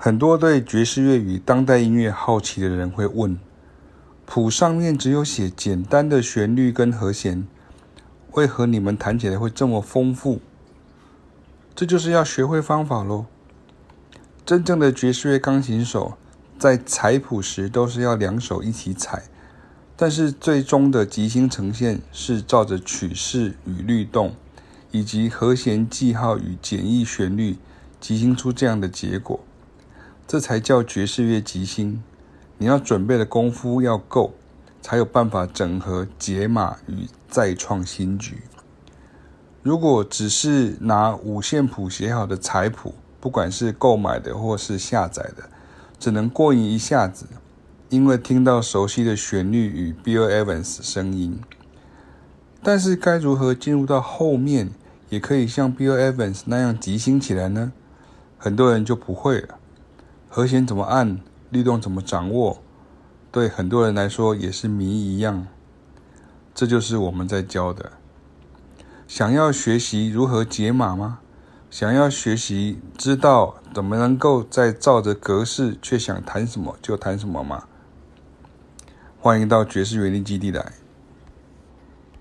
很多对爵士乐与当代音乐好奇的人会问：谱上面只有写简单的旋律跟和弦，为何你们弹起来会这么丰富？这就是要学会方法喽。真正的爵士乐钢琴手在采谱时都是要两手一起采，但是最终的即兴呈现是照着曲式与律动，以及和弦记号与简易旋律即兴出这样的结果，这才叫爵士乐即兴。你要准备的功夫要够，才有办法整合解码与再创新局。如果只是拿五线谱写好的彩谱，不管是购买的或是下载的，只能过瘾一下子，因为听到熟悉的旋律与 Bill Evans 声音。但是该如何进入到后面，也可以像 Bill Evans 那样即兴起来呢？很多人就不会了。和弦怎么按，律动怎么掌握，对很多人来说也是谜一样。这就是我们在教的。想要学习如何解码吗？想要学习知道怎么能够在照着格式却想弹什么就弹什么吗？欢迎到爵士园林基地来。